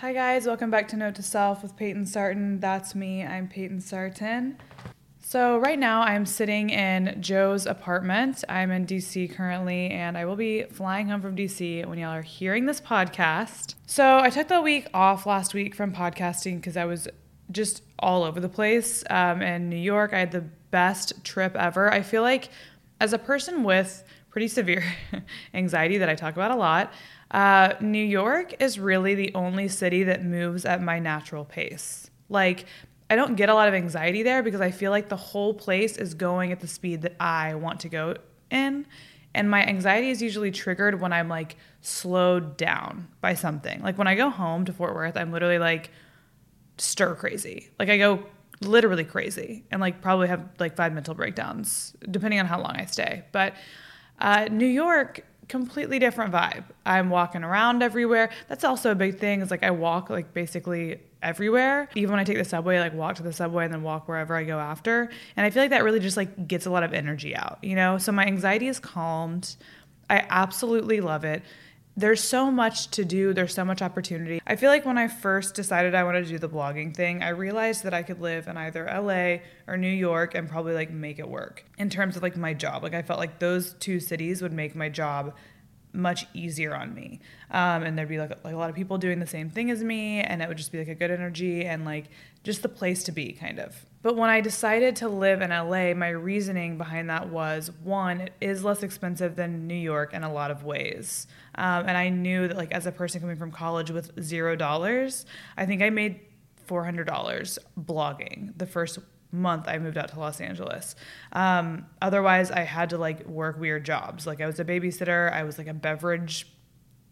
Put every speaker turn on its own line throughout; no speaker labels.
Hi guys, welcome back to Note to Self with Payton Sartain. That's me. I'm Payton Sartain. So right now I'm sitting in Joe's apartment. I'm in DC currently and I will be flying home from DC when y'all are hearing this podcast. So I took the week off last week from podcasting because I was just all over the place. Um, in New York, I had the best trip ever. I feel like as a person with pretty severe anxiety that I talk about a lot, uh, New York is really the only city that moves at my natural pace. Like, I don't get a lot of anxiety there because I feel like the whole place is going at the speed that I want to go in. And my anxiety is usually triggered when I'm like slowed down by something. Like when I go home to Fort Worth, I'm literally like stir crazy. Like I go literally crazy and like probably have like five mental breakdowns depending on how long I stay. But uh, New York, completely different vibe. I'm walking around everywhere. That's also a big thing. Is like I walk like basically everywhere. Even when I take the subway, like walk to the subway and then walk wherever I go after. And I feel like that really just like gets a lot of energy out, you know? So my anxiety is calmed. I absolutely love it. There's so much to do, there's so much opportunity. I feel like when I first decided I wanted to do the blogging thing, I realized that I could live in either LA or New York and probably like make it work in terms of like my job. Like I felt like those two cities would make my job much easier on me. Um, and there'd be like, like a lot of people doing the same thing as me, and it would just be like a good energy and like just the place to be, kind of. But when I decided to live in LA, my reasoning behind that was one, it is less expensive than New York in a lot of ways. Um, and I knew that, like, as a person coming from college with zero dollars, I think I made $400 blogging the first month I moved out to Los Angeles. Um, otherwise, I had to like work weird jobs. Like I was a babysitter. I was like a beverage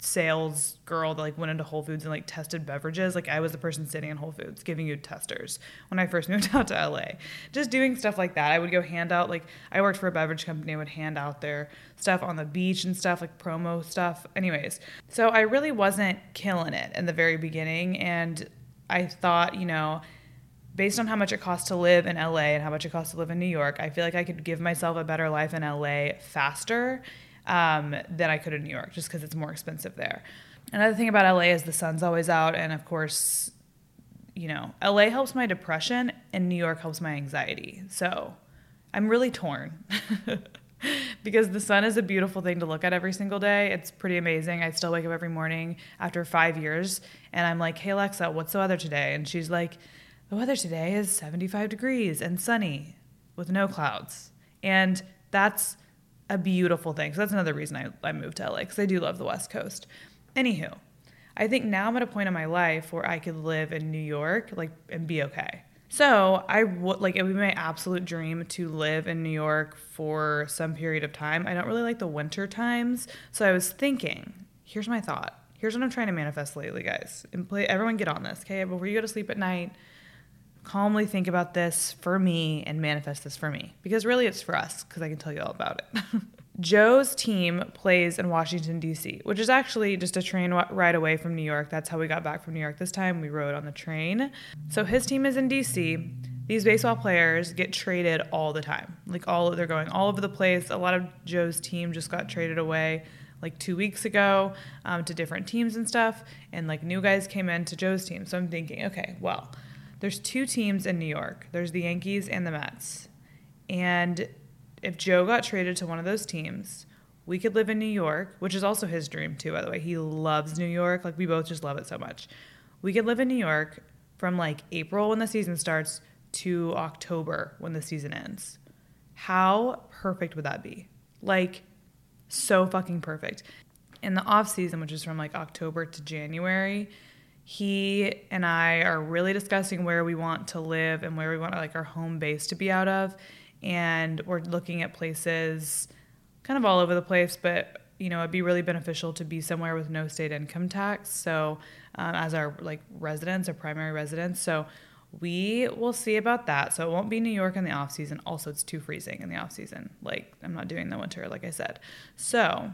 sales girl that like went into Whole Foods and like tested beverages. Like I was the person sitting in Whole Foods giving you testers when I first moved out to LA. Just doing stuff like that. I would go hand out like I worked for a beverage company. I would hand out their stuff on the beach and stuff like promo stuff. Anyways, so I really wasn't killing it in the very beginning and I thought, you know, based on how much it costs to live in LA and how much it costs to live in New York, I feel like I could give myself a better life in LA faster um, than I could in New York, just because it's more expensive there. Another thing about LA is the sun's always out, and of course, you know, LA helps my depression, and New York helps my anxiety. So I'm really torn. because the sun is a beautiful thing to look at every single day. It's pretty amazing. I still wake up every morning after five years and I'm like, hey, Alexa, what's the weather today? And she's like, the weather today is 75 degrees and sunny with no clouds. And that's a beautiful thing. So that's another reason I, I moved to LA because I do love the West Coast. Anywho, I think now I'm at a point in my life where I could live in New York like and be okay. So I would like it would be my absolute dream to live in New York for some period of time. I don't really like the winter times, so I was thinking. Here's my thought. Here's what I'm trying to manifest lately, guys. And play everyone get on this, okay? Before you go to sleep at night, calmly think about this for me and manifest this for me because really it's for us because I can tell you all about it. Joe's team plays in Washington, D.C., which is actually just a train ride away from New York. That's how we got back from New York this time. We rode on the train. So his team is in D.C. These baseball players get traded all the time. Like all they're going all over the place. A lot of Joe's team just got traded away like two weeks ago um, to different teams and stuff. And like new guys came in to Joe's team. So I'm thinking, okay, well, there's two teams in New York. There's the Yankees and the Mets. And if Joe got traded to one of those teams, we could live in New York, which is also his dream too, by the way. He loves New York. Like we both just love it so much. we could live in New York from like April when the season starts to October when the season ends. How perfect would that be? Like, so fucking perfect. In the off season, which is from like October to January, he and I are really discussing where we want to live and where we want like our home base to be out of. And we're looking at places kind of all over the place, but you know, it'd be really beneficial to be somewhere with no state income tax. So, um, as our like residents or primary residence. So, we will see about that. So, it won't be New York in the off season. Also, it's too freezing in the off season. Like, I'm not doing the winter, like I said. So,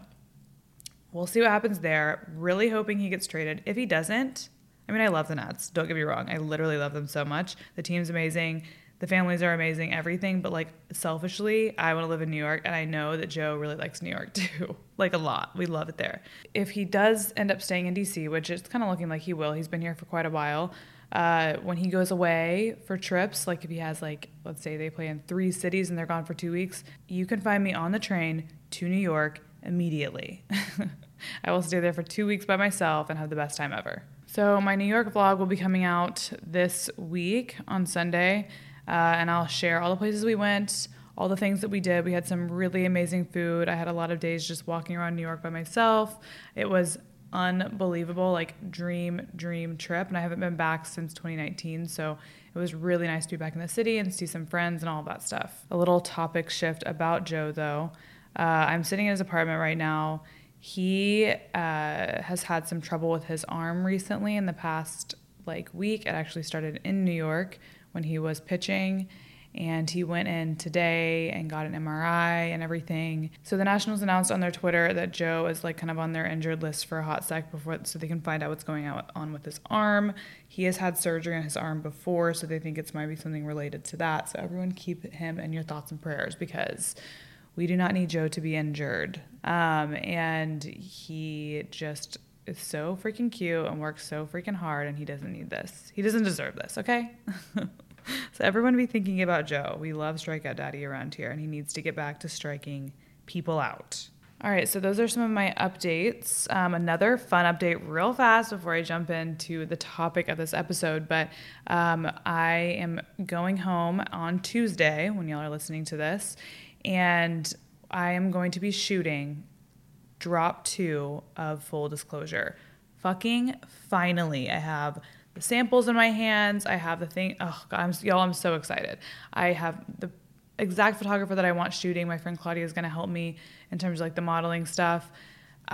we'll see what happens there. Really hoping he gets traded. If he doesn't, I mean, I love the Nats. Don't get me wrong. I literally love them so much. The team's amazing the families are amazing, everything, but like selfishly, I want to live in New York and I know that Joe really likes New York too. like a lot. We love it there. If he does end up staying in DC, which it's kind of looking like he will, he's been here for quite a while. Uh, when he goes away for trips, like if he has like, let's say they play in three cities and they're gone for two weeks, you can find me on the train to New York immediately. I will stay there for two weeks by myself and have the best time ever. So, my New York vlog will be coming out this week on Sunday uh, and I'll share all the places we went, all the things that we did. We had some really amazing food. I had a lot of days just walking around New York by myself. It was unbelievable, like dream, dream trip. And I haven't been back since 2019. So it was really nice to be back in the city and see some friends and all that stuff. A little topic shift about Joe, though. Uh, I'm sitting in his apartment right now. He uh, has had some trouble with his arm recently in the past like week. It actually started in New York when he was pitching and he went in today and got an MRI and everything. So the Nationals announced on their Twitter that Joe is like kind of on their injured list for a hot sec before so they can find out what's going on with his arm. He has had surgery on his arm before, so they think it's might be something related to that. So everyone keep him in your thoughts and prayers because we do not need Joe to be injured. Um, and he just is so freaking cute and works so freaking hard and he doesn't need this. He doesn't deserve this, okay? so everyone be thinking about Joe. We love strikeout daddy around here and he needs to get back to striking people out. All right, so those are some of my updates. Um, another fun update, real fast, before I jump into the topic of this episode. But um, I am going home on Tuesday when y'all are listening to this, and I am going to be shooting drop two of full disclosure. Fucking finally, I have the samples in my hands. I have the thing. Oh God, I'm, y'all, I'm so excited. I have the exact photographer that I want shooting. My friend Claudia is going to help me in terms of like the modeling stuff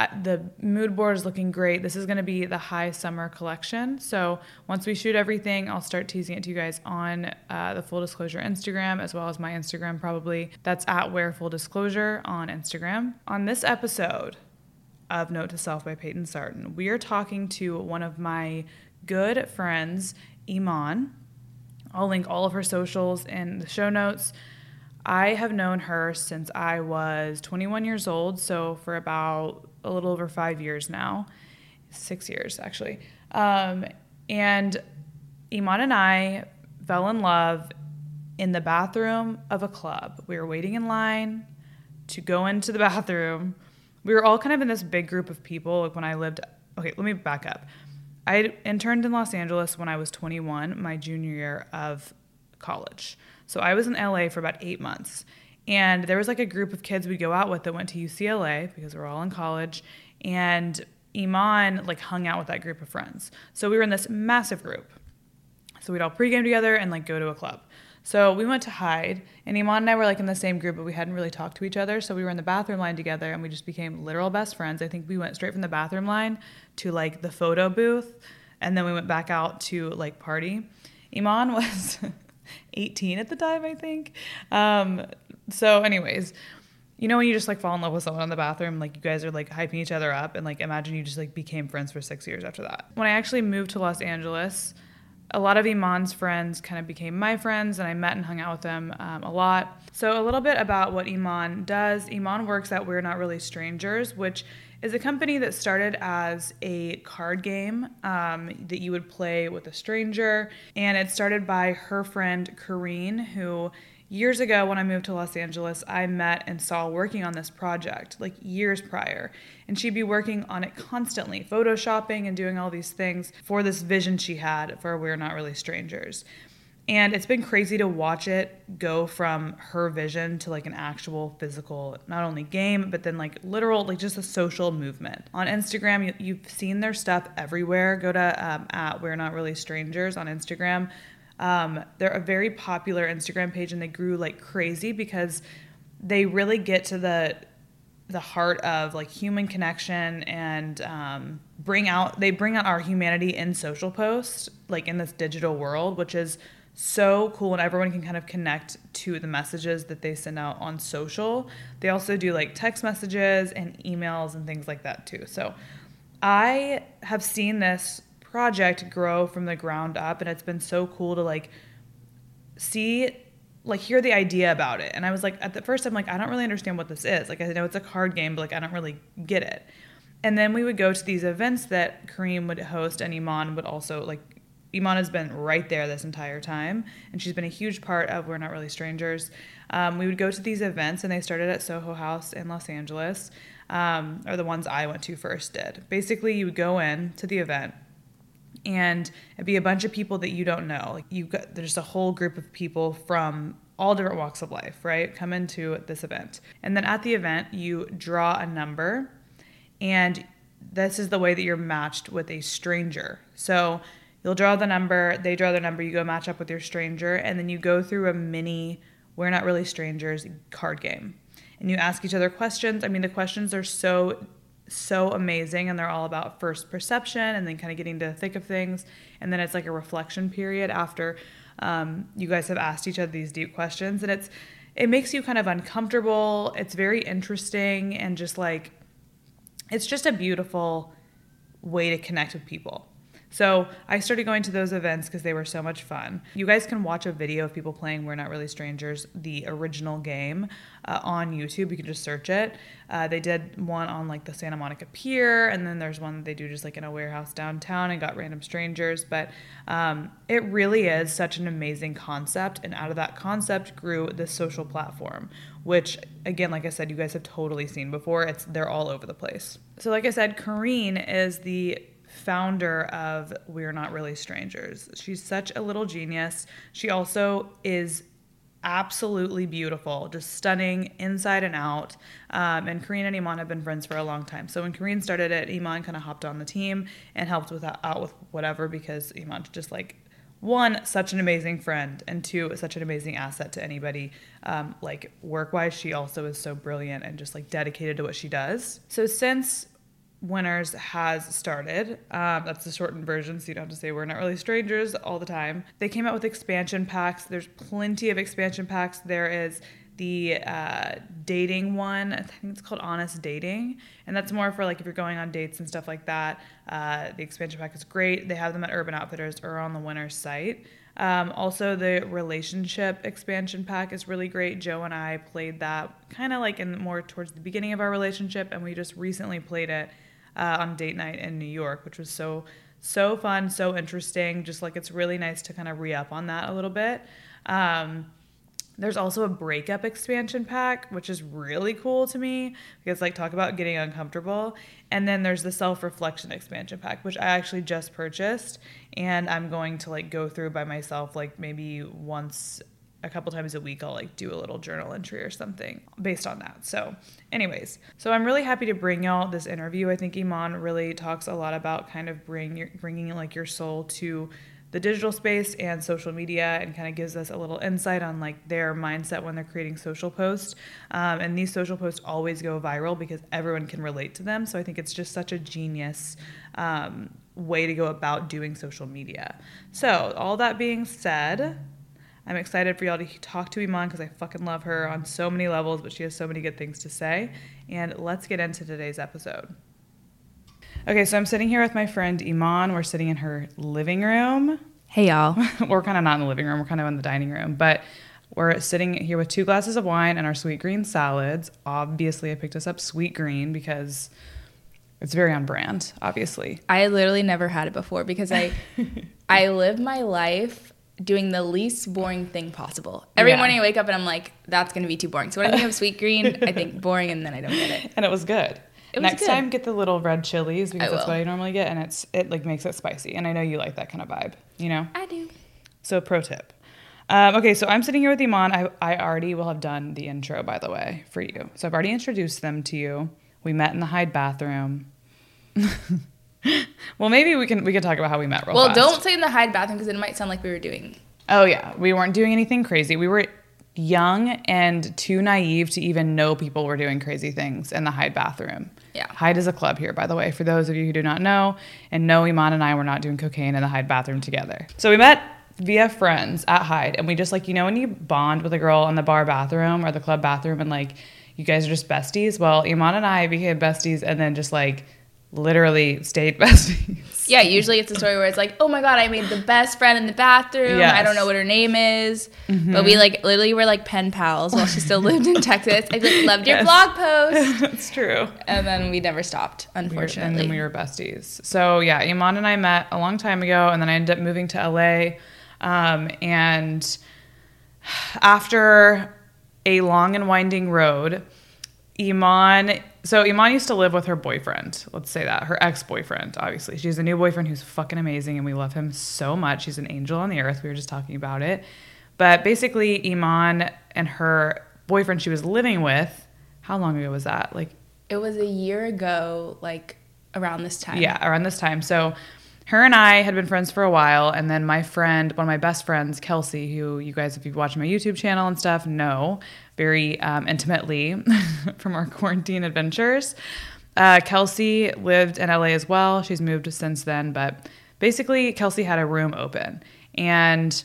the mood board is looking great. This is going to be the high summer collection. So once we shoot everything, I'll start teasing it to you guys on uh, the Full Disclosure Instagram as well as my Instagram, probably. That's at Wear Full Disclosure on Instagram. On this episode of Note to Self by Payton Sartain, we are talking to one of my good friends, Emon. I'll link all of her socials in the show notes. I have known her since I was 21 years old, so for about a little over five years now, six years actually. Um, and Emon and I fell in love in the bathroom of a club. We were waiting in line to go into the bathroom. We were all kind of in this big group of people. Like when I lived, okay, let me back up. I interned in Los Angeles when I was 21, my junior year of college. So I was in LA for about eight months. And there was like a group of kids we'd go out with that went to UCLA because we're all in college. And Emon like hung out with that group of friends. So we were in this massive group. So we'd all pregame together and like go to a club. So we went to Hyde, and Emon and I were like in the same group, but we hadn't really talked to each other. So we were in the bathroom line together, and we just became literal best friends. I think we went straight from the bathroom line to like the photo booth, and then we went back out to like party. Emon was 18 at the time, I think. Um, so, anyways, you know when you just like fall in love with someone in the bathroom, like you guys are like hyping each other up, and like imagine you just like became friends for six years after that. When I actually moved to Los Angeles, a lot of Emon's friends kind of became my friends, and I met and hung out with them um, a lot. So, a little bit about what Emon does. Emon works at We're Not Really Strangers, which is a company that started as a card game um, that you would play with a stranger. And it started by her friend Koreen, who years ago when I moved to Los Angeles, I met and saw working on this project like years prior. And she'd be working on it constantly, photoshopping and doing all these things for this vision she had for We're Not Really Strangers. And it's been crazy to watch it go from her vision to like an actual physical, not only game, but then like literal, like just a social movement. On Instagram, you, have seen their stuff everywhere. Go to um, at We're Not Really Strangers on Instagram. Um, they're a very popular Instagram page and they grew like crazy because they really get to the the heart of like human connection and um, bring out they bring out our humanity in social posts like in this digital world which is so cool and everyone can kind of connect to the messages that they send out on social. They also do like text messages and emails and things like that too. So I have seen this project grow from the ground up and it's been so cool to like see like hear the idea about it. And I was like at the first I'm like I don't really understand what this is. Like I know it's a card game but like I don't really get it. And then we would go to these events that Koreen would host and Emon would also like Emon has been right there this entire time, and she's been a huge part of We're Not Really Strangers. Um, we would go to these events, and they started at Soho House in Los Angeles, um, or the ones I went to first did. Basically, you would go in to the event, and it'd be a bunch of people that you don't know. Like you got there's a whole group of people from all different walks of life, right? Come into this event, and then at the event, you draw a number, and this is the way that you're matched with a stranger. So You'll draw the number, they draw their number, you go match up with your stranger, and then you go through a mini We're Not Really Strangers card game. And you ask each other questions. I mean, the questions are so, so amazing, and they're all about first perception and then kind of getting to the thick of things. And then it's like a reflection period after um, you guys have asked each other these deep questions. And it's, it makes you kind of uncomfortable. It's very interesting and just like, it's just a beautiful way to connect with people. So I started going to those events because they were so much fun. You guys can watch a video of people playing We're Not Really Strangers, the original game, uh, on YouTube. You can just search it. Uh, they did one on like the Santa Monica Pier, and then there's one that they do just like in a warehouse downtown and got random strangers. But um, it really is such an amazing concept. And out of that concept grew this social platform, which again, like I said, you guys have totally seen before. It's they're all over the place. So, like I said, Koreen is the founder of We're Not Really Strangers. She's such a little genius. She also is absolutely beautiful, just stunning inside and out. Um, and Koreen and Emon have been friends for a long time. So when Koreen started it, Emon kind of hopped on the team and helped with out with whatever because Emon's just like one such an amazing friend and two such an amazing asset to anybody um, like work wise she also is so brilliant and just like dedicated to what she does so since Winners has started. Um, that's the shortened version, so you don't have to say we're not really strangers all the time. They came out with expansion packs. There's plenty of expansion packs. There is the uh, dating one. I think it's called Honest Dating, and that's more for like if you're going on dates and stuff like that. Uh, the expansion pack is great. They have them at Urban Outfitters or on the Winners site. Um, also, the relationship expansion pack is really great. Joe and I played that kind of like in more towards the beginning of our relationship, and we just recently played it uh, on date night in New York, which was so so fun, so interesting. Just like it's really nice to kind of re up on that a little bit. Um, there's also a breakup expansion pack, which is really cool to me because, like, talk about getting uncomfortable. And then there's the self reflection expansion pack, which I actually just purchased, and I'm going to like go through by myself, like maybe once a couple times a week I'll like do a little journal entry or something based on that. So, anyways, so I'm really happy to bring y'all this interview. I think Emon really talks a lot about kind of bring your, bringing like your soul to the digital space and social media and kind of gives us a little insight on like their mindset when they're creating social posts um, and these social posts always go viral because everyone can relate to them so i think it's just such a genius um, way to go about doing social media so all that being said I'm excited for y'all to talk to Emon because I fucking love her on so many levels, but she has so many good things to say. And let's get into today's episode. Okay, so I'm sitting here with my friend Emon. We're sitting in her living room.
Hey, y'all.
we're kind of not in the living room, we're kind of in the dining room, but we're sitting here with two glasses of wine and our Sweetgreen salads. Obviously, I picked us up Sweetgreen because it's very on brand, obviously.
I literally never had it before because I I live my life doing the least boring thing possible. Every
Yeah.
morning I wake up and I'm like, that's gonna be too boring. So when I think of Sweetgreen, I think boring and then I don't get it.
and it was good.
It was
Next
good.
time, get the little red chilies because that's what I normally get, and it's it like makes it spicy. And I know you like that kind of vibe, you know.
I do.
So pro tip. Um, okay, so I'm sitting here with Emon. I, I already will have done the intro, by the way, for you. So I've already introduced them to you. We met in the Hyde bathroom. well, maybe we can we can talk about how we met real
Well,
fast.
don't say in the Hyde bathroom because it might sound like we were doing.
Oh yeah, we weren't doing anything crazy. We were young and too naive to even know people were doing crazy things in the Hyde bathroom.
Yeah.
Hyde is a club here, by the way, for those of you who do not know. And no, Emon and I were not doing cocaine in the Hyde bathroom together. So we met via friends at Hyde, and we just like you know when you bond with a girl in the bar bathroom or the club bathroom, and like you guys are just besties. Well, Emon and I became besties, and then just like literally stayed besties.
Yeah, usually it's a story where it's like, oh my god, I made the best friend in the bathroom.
Yes. Mm-hmm.
I don't know what her name is, but we like literally were like pen pals while she still lived in Texas. I like loved your blog post,
That's true.
and then we never stopped.
We were-
Unfortunately,
And then we were besties. So yeah, Emon and I met a long time ago, and then I ended up moving to LA. Um, and after a long and winding road, Emon. So Emon used to live with her boyfriend. Let's say that her ex-boyfriend. Obviously, she has a new boyfriend who's fucking amazing, and we love him so much. He's an angel on the earth. We were just talking about it. But basically, Emon and her boyfriend she was living with. How long ago was that? Like
it was a year ago, like around this time.
yeah, around this time. So her and I had been friends for a while, and then my friend, one of my best friends, Kelsey, who you guys, if you've watched my YouTube channel and stuff, know very um, intimately from our quarantine adventures. Uh, Kelsey lived in LA as well. She's moved since then, but basically, Kelsey had a room open, and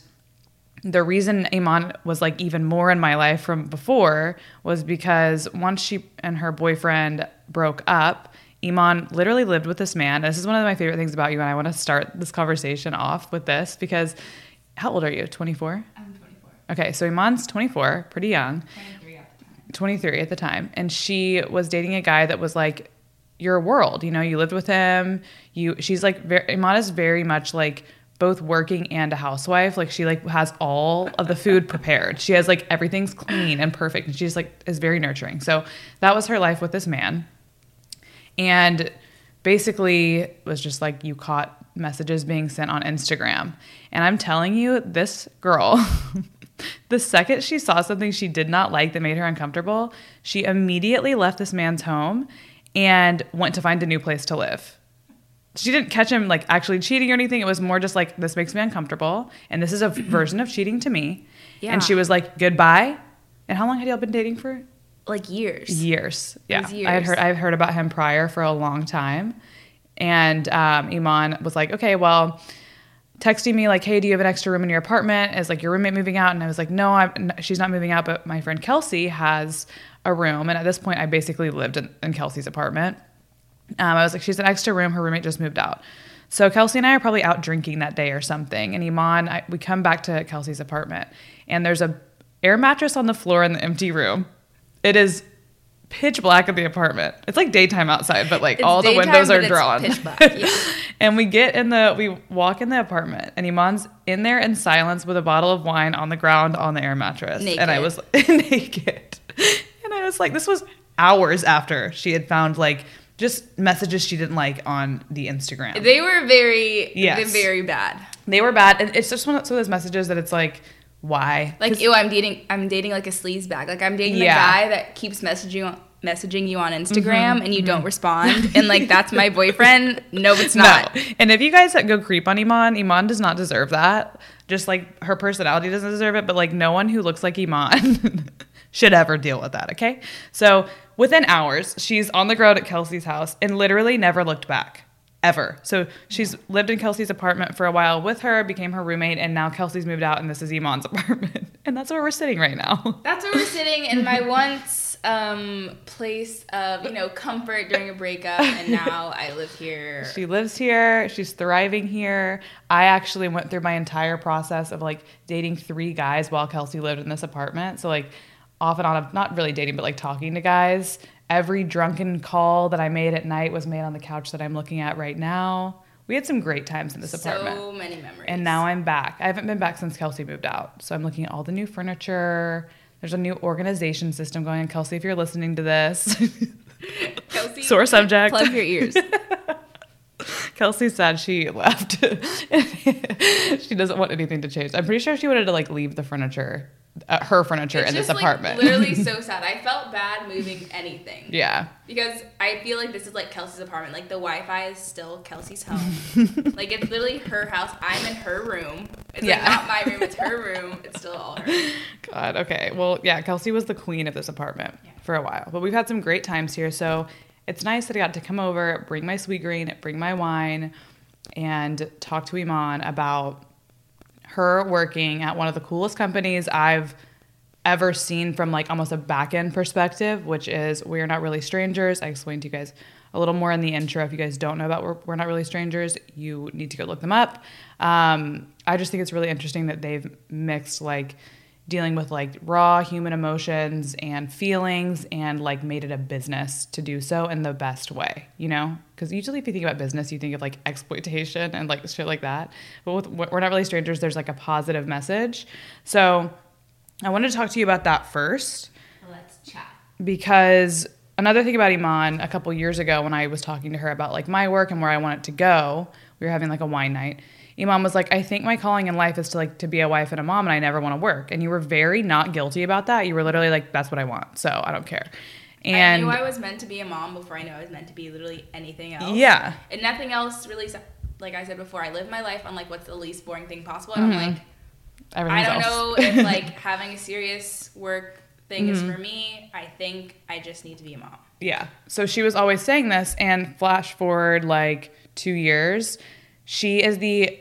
the reason Emon was like even more in my life from before was because once she and her boyfriend broke up, Emon literally lived with this man. This is one of my favorite things about you, and I want to start this conversation off with this because how old are you? 24?
I'm 24.
Okay, so Emon's 24, pretty young. 23 at the time and she was dating a guy that was like your world you know you lived with him you she's like very Emon is very much like both working and a housewife like she like has all of the food prepared she has like everything's clean and perfect and she's like is very nurturing so that was her life with this man and basically was just like you caught messages being sent on Instagram. And I'm telling you, this girl, the second she saw something she did not like that made her uncomfortable, she immediately left this man's home and went to find a new place to live. She didn't catch him like actually cheating or anything. It was more just like, this makes me uncomfortable. And this is a version of cheating to me.
Yeah.
And she was like, goodbye. And how long had y'all been dating for?
Like years.
years. Yeah,
was
I had heard I've heard about him prior for a long time, and um, Emon was like, okay, well, texting me like, hey, do you have an extra room in your apartment? Is like your roommate moving out? And I was like, no, I'm, she's not moving out, but my friend Kelsey has a room, and at this point, I basically lived in, in Kelsey's apartment. Um, I was like, she's an extra room. Her roommate just moved out. So Kelsey and I are probably out drinking that day or something. And Emon, I, we come back to Kelsey's apartment, and there's a air mattress on the floor in the empty room. It is pitch black in the apartment. It's like daytime outside, but like
It's
all the
daytime,
windows are drawn.
pitch black, yeah.
and we get in the, we walk in the apartment, and Emon's in there in silence with a bottle of wine on the ground on the air mattress, and I was naked, and I was like, this was hours after she had found like just messages she didn't like on the Instagram.
They were very,
Yes.
very bad.
They were bad, and it's just one of those messages that it's like, why?
Like, ew, I'm dating, I'm dating like a sleaze bag. Like, I'm dating
Yeah.
the guy that keeps messaging on, messaging you on Instagram
Mm-hmm,
and you don't respond, and like that's my boyfriend. No, it's not.
No. And if you guys go creep on Emon, Emon does not deserve that. Just like her personality doesn't deserve it, but like no one who looks like Emon should ever deal with that, okay? So within hours, she's on the ground at Kelsey's house and literally never looked back. Ever. So she's lived in Kelsey's apartment for a while with her, became her roommate, and now Kelsey's moved out and this is Emon's apartment. And that's where we're sitting right now.
That's where we're sitting in my once um, place of you know comfort during a breakup, and now I live here.
She lives here. She's thriving here. I actually went through my entire process of like dating three guys while Kelsey lived in this apartment. So like off and on, not really dating, but like talking to guys. Every drunken call that I made at night was made on the couch that I'm looking at right now. We had some great times in this apartment.
So many memories.
And now I'm back. I haven't been back since Kelsey moved out. So I'm looking at all the new furniture. There's a new organization system going on. Kelsey, if you're listening to this,
Kelsey,
sore subject.
Plug your ears.
Kelsey said she left. she doesn't want anything to change. I'm pretty sure she wanted to like leave the furniture, uh, her furniture
It's
in this
like,
apartment.
literally so sad. I felt bad moving anything.
yeah.
Because I feel like this is like Kelsey's apartment. Like the Wi-Fi is still Kelsey's home. like it's literally her house. I'm in her room. It's
Yeah.
like not my room. It's her room. It's still all her.
God. Okay. Well, yeah. Kelsey was the queen of this apartment for a while, but we've had some great times here. So it's nice that I got to come over, bring my Sweetgreen, bring my wine, and talk to Emon about her working at one of the coolest companies I've ever seen from like almost a back end perspective, which is We're Not Really Strangers. I explained to you guys a little more in the intro. If you guys don't know about We're, We're Not Really Strangers, you need to go look them up. Um, I just think it's really interesting that they've mixed like dealing with like raw human emotions and feelings and like made it a business to do so in the best way, you know? Because usually if you think about business, you think of like exploitation and like shit like that. But with We're Not Really Strangers, there's like a positive message. So I wanted to talk to you about that first
Let's chat.
because another thing about Emon a couple years ago when I was talking to her about like my work and where I want it to go, we were having like a wine night. Emon was like, I think my calling in life is to like to be a wife and a mom and I never want to work. And you were very not guilty about that. You were literally like, that's what I want. So I don't care. And
I knew I was meant to be a mom before I knew I was meant to be literally anything else.
yeah.
And nothing else really. Like I said before, I live my life on like what's the least boring thing possible.
Mm-hmm.
I'm like, I don't
else.
know if like having a serious work thing is
Mm-hmm.
for me. I think I just need to be a mom.
Yeah. So she was always saying this, and flash forward like two years, she is the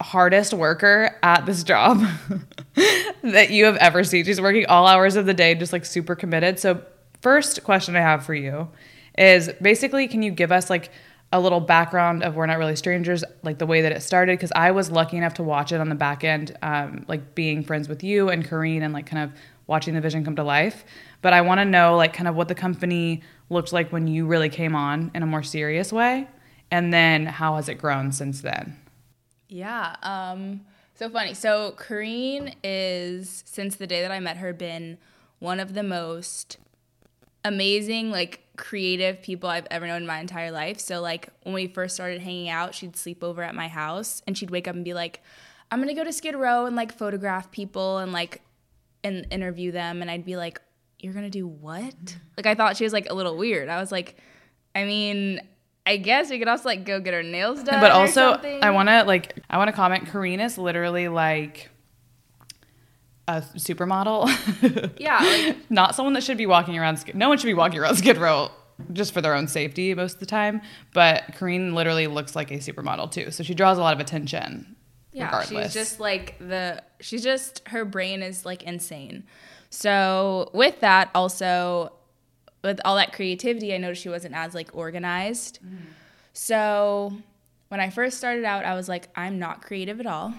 hardest worker at this job that you have ever seen. She's working all hours of the day, just like super committed. So, first question I have for you is basically, can you give us like a little background of We're Not Really Strangers, like the way that it started? Because I was lucky enough to watch it on the back end, um, like being friends with you and Koreen and like kind of watching the vision come to life. But I want to know like kind of what the company looked like when you really came on in a more serious way. And then how has it grown since then?
Yeah. Um, so funny. So Koreen is since the day that I met her been one of the most amazing, like creative people I've ever known in my entire life. So like when we first started hanging out, she'd sleep over at my house and she'd wake up and be like, I'm gonna go to Skid Row and like photograph people and like and interview them and I'd be like, You're gonna do what? Like I thought she was like a little weird. I was like, I mean, I guess we could also like go get our nails done.
but also. I want to like I want to comment Koreen is literally like a supermodel.
Yeah, like
Not someone that should be walking around no one should be walking around Skid Row just for their own safety most of the time, but Koreen literally looks like a supermodel too. So she draws a lot of attention
Yeah,
regardless.
she's just like the she's just her brain is like insane. So with that also with all that creativity, I noticed she wasn't as like organized. So when I first started out, I was like, I'm not creative at all.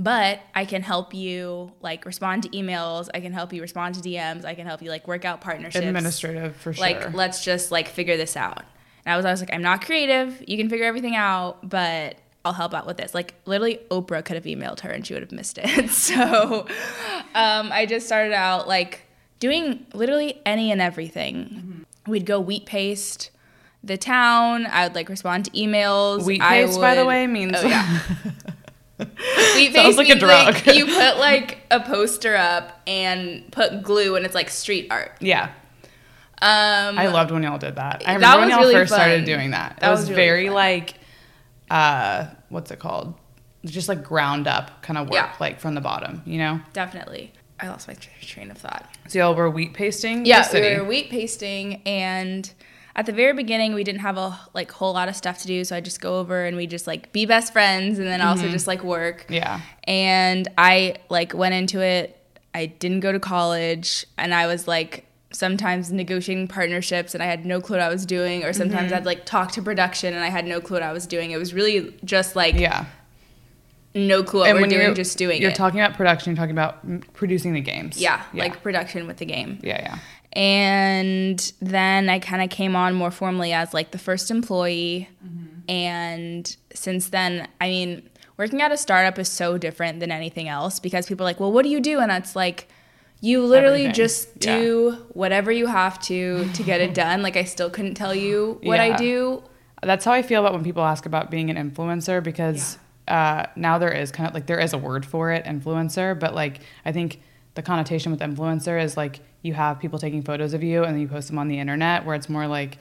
But I can help you like respond to emails, I can help you respond to DMs, I can help you like work out partnerships.
administrative for sure.
Like, let's just like figure this out. And I was always like, I'm not creative. You can figure everything out, but I'll help out with this. Like, literally, Oprah could have emailed her and she would have missed it. so um, I just started out like doing literally any and everything. We'd go wheat paste the town. I would like respond to emails.
Wheat
I
paste, by the way, means
Oh, yeah. Wheat
Sounds
paste
like a
means, like,
drug.
you put like a poster up and put glue, and it's like street art.
yeah.
Um,
I loved when y'all did that. I
That
remember when y'all
really
first started doing that.
That
it was,
was really
very
fun.
like, uh, what's it called? Just like ground up kind of work,
Yeah.
like from the bottom, you know.
Definitely. I lost my train of thought.
So y'all were wheat pasting. the
Yeah, we were wheat pasting, and at the very beginning, we didn't have a like whole lot of stuff to do, so I just go over and we just like be best friends, and then also mm-hmm. just like work.
Yeah.
And I like went into it. I didn't go to college, and I was like sometimes negotiating partnerships, and I had no clue what I was doing, or sometimes mm-hmm. I'd like talk to production, and I had no clue what I was doing. It was really just like
Yeah.
No clue what we're doing,
you're
just doing
you're
it.
talking about production. You're talking about producing the games.
yeah,
yeah.
like production with the game.
yeah, yeah.
And then I kind of came on more formally as like the first employee. Mm-hmm. and since then, I mean, working at a startup is so different than anything else because people are like, well, what do you do? And it's like, you literally
Everything.
just
Yeah.
do whatever you have to to get it done. Like, I still couldn't tell you what I do.
That's how I feel about when people ask about being an influencer because uh, now there is kind of like there is a word for it, influencer, but like I think the connotation with influencer is like you have people taking photos of you and then you post them on the internet, where it's more like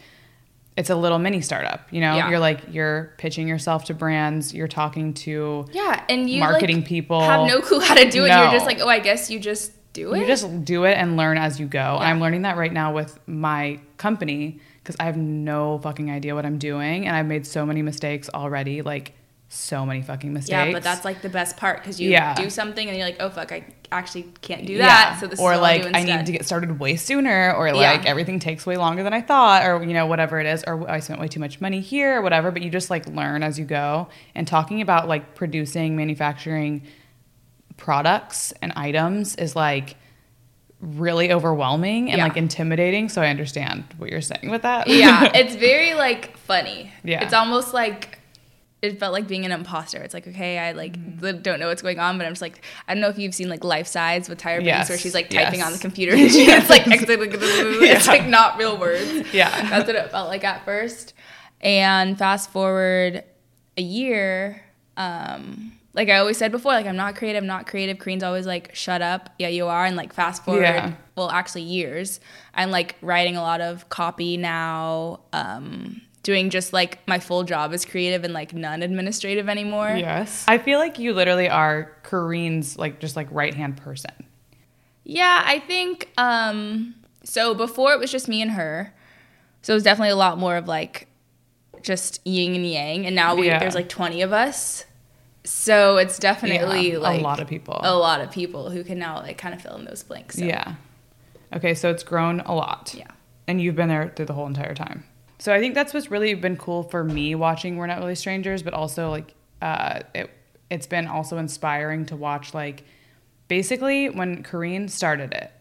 it's a little mini startup. You know,
Yeah.
you're like you're pitching yourself to brands, you're talking to
Yeah, and you
Marketing
like,
people.
have no clue how to do it. You're just like, oh, I guess you just do it.
You just do it and learn as you go. And
Yeah.
I'm learning that right now with my company because I have no fucking idea what I'm doing. And I've made so many mistakes already, like so many fucking mistakes.
yeah, but that's like the best part because you
Yeah.
do something and you're like, oh fuck, I actually can't do
Yeah.
that. So this
or
is
like
I,
need to get started way sooner, or
Yeah.
like everything takes way longer than I thought, or you know whatever it is, or I spent way too much money here, or whatever. But you just like learn as you go. And talking about like producing, manufacturing products and items is like really overwhelming and
Yeah.
like intimidating. So I understand what you're saying with that.
yeah, it's very like funny.
Yeah.
It's almost like it felt like being an imposter. It's like, okay, I like
Mm-hmm.
don't know what's going on, but I'm just like, I don't know if you've seen like Life Size with Tyra Banks
Yes,
where she's like typing
yes.
on the computer and she it's like, it's like not real words.
Yeah.
That's what it felt like at first. And fast forward a year, um, like I always said before, like I'm not creative, I'm not creative. Koreen's always like, shut up. Yeah, you are. And like fast forward,
Yeah.
well, actually years, I'm like writing a lot of copy now, um, doing just like my full job as creative and like none administrative anymore.
Yes. I feel like you literally are Koreen's like just like right hand person.
Yeah, I think um so before it was just me and her. So it was definitely a lot more of like just yin and yang and now we
Yeah.
there's like 20 of us. So it's definitely
Yeah,
like
a lot of people.
A lot of people who can now like kind of fill in those blanks. So.
Yeah. Okay, so it's grown a lot.
Yeah.
And you've been there through the whole entire time. So I think that's what's really been cool for me watching We're Not Really Strangers, but also like uh, it it's been also inspiring to watch like basically when Koreen started it,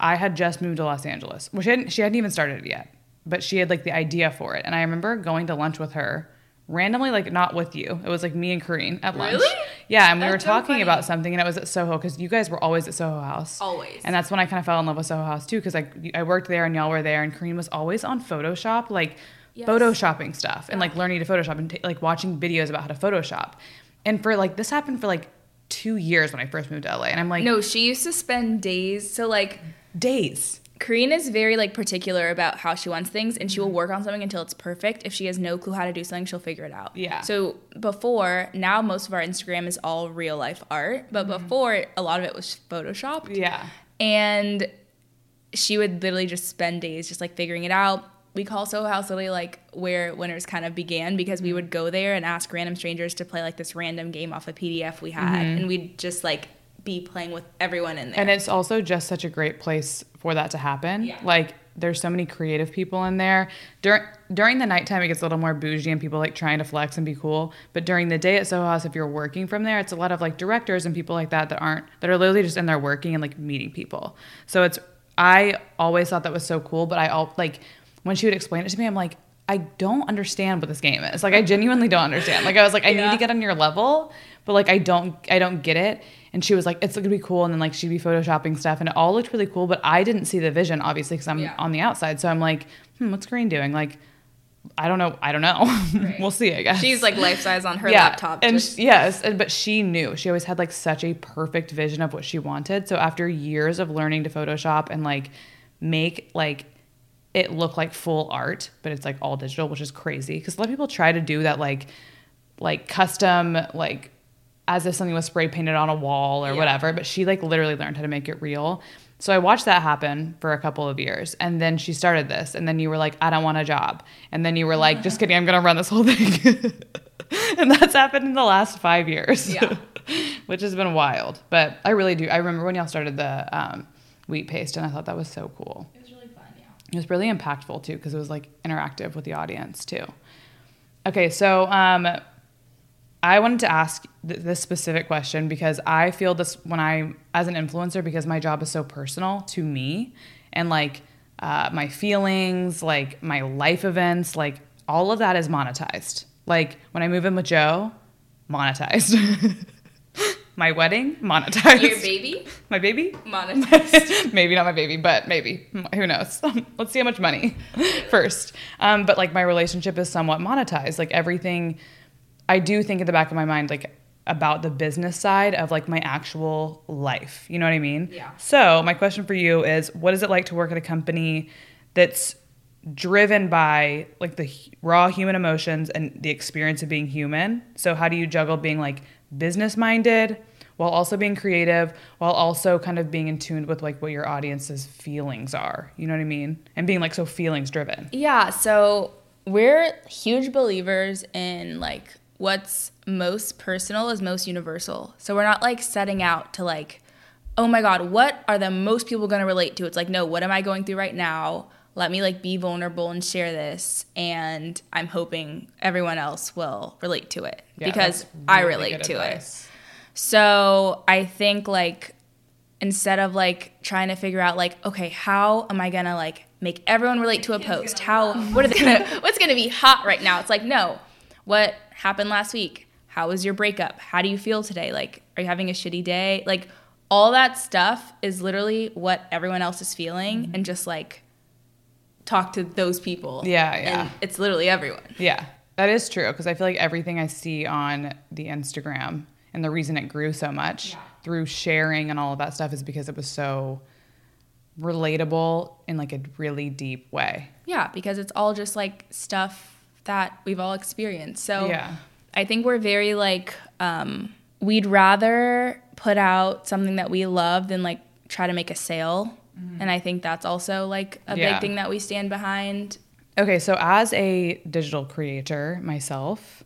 I had just moved to Los Angeles. Well, she hadn't she hadn't even started it yet, but she had like the idea for it. And I remember going to lunch with her randomly, like not with you. It was like me and Koreen at lunch.
Really?
Yeah, and we
That's
were talking
funny.
about something, and it was at Soho because you guys were always at Soho House.
Always.
And that's when I kind of fell in love with Soho House too, because like I worked there and y'all were there, and Koreen was always on Photoshop, like
Yes.
photoshopping stuff, and like learning to Photoshop and ta like watching videos about how to Photoshop. And for like this happened for like two years when I first moved to LA, and I'm like
No, she used to spend days so like
days.
Koreen is very like particular about how she wants things and
Mm-hmm.
she will work on something until it's perfect. If she has no clue how to do something, she'll figure it out.
Yeah.
So before, now most of our Instagram is all real life art, but
Mm-hmm.
before a lot of it was photoshopped.
Yeah.
And she would literally just spend days just like figuring it out. We call Soho House literally like where winners kind of began because
Mm-hmm.
we would go there and ask random strangers to play like this random game off a PDF we had,
Mm-hmm.
and we'd just like be playing with everyone in there.
And it's also just such a great place for that to happen.
Yeah.
Like there's so many creative people in there. During during the nighttime it gets a little more bougie and people like trying to flex and be cool. But during the day at Soho House, if you're working from there, it's a lot of like directors and people like that that aren't that are literally just in there working and like meeting people. So it's I always thought that was so cool, but I all like when she would explain it to me, I'm like, I don't understand what this game is. Like I genuinely don't understand. Like I was like, I need to get on your level, but like I don't I don't get it. And she was like, it's gonna be cool. And then like she'd be photoshopping stuff, and it all looked really cool. But I didn't see the vision, obviously, because I'm
Yeah.
on the outside. So I'm like, hmm, what's Koreen doing? Like, I don't know. I don't know. we'll see. I guess
She's like life size on her
yeah.
laptop.
And
just-
sh- yes, and- but she knew. She always had like such a perfect vision of what she wanted. So after years of learning to Photoshop and like make like it look like full art, but it's like all digital, which is crazy because a lot of people try to do that like like custom like as if something was spray painted on a wall or
Yeah.
whatever, but she like literally learned how to make it real. So I watched that happen for a couple of years. And then she started this. And then you were like, I don't want a job. And then you were like, just kidding, I'm going to run this whole thing. and that's happened in the last five years.
Yeah.
Which has been wild. But I really do. I remember when y'all started the um, wheat paste, and I thought that was so cool.
It was really
impactful too because it was like interactive with the audience too. Okay, so um, I wanted to ask th- this specific question because I feel this when I, as an influencer, because my job is so personal to me and like uh, my feelings, like my life events, like all of that is monetized. Like when I move in with Joe, monetized. my wedding, monetized.
Your baby?
My baby?
Monetized.
maybe not my baby, but maybe. Who knows? Let's see how much money first. Um, but like my relationship is somewhat monetized. Like everything, I do think in the back of my mind, like about the business side of like my actual life. You know what I mean?
Yeah.
So my question for you is what is it like to work at a company that's driven by like the raw human emotions and the experience of being human? So how do you juggle being like business minded while also being creative, while also kind of being in tune with like what your audience's feelings are? You know what I mean? And being like so feelings driven.
Yeah, so we're huge believers in like what's most personal is most universal. So we're not like setting out to like, oh my God, what are the most people gonna relate to? It's like, no, what am I going through right now? Let me like be vulnerable and share this. And I'm hoping everyone else will relate to it
Yeah,
because
that's
I relate
good
to it. So I think like instead of like trying to figure out like okay how am I gonna like make everyone relate to a post? How what are they gonna what's gonna be hot right now? It's like no, what happened last week? How was your breakup? How do you feel today? Like are you having a shitty day? Like all that stuff is literally what everyone else is feeling mm-hmm. and just like talk to those people.
Yeah, yeah.
And it's literally everyone.
Yeah, that is true because I feel like everything I see on the Instagram and the reason it grew so much through sharing and all of that stuff is because it was so relatable in like a really deep way.
Yeah, because it's all just like stuff that we've all experienced. So
Yeah.
I think we're very like um, we'd rather put out something that we love than like try to make a sale. And I think that's also like a
Yeah.
big thing that we stand behind.
Okay, so as a digital creator myself,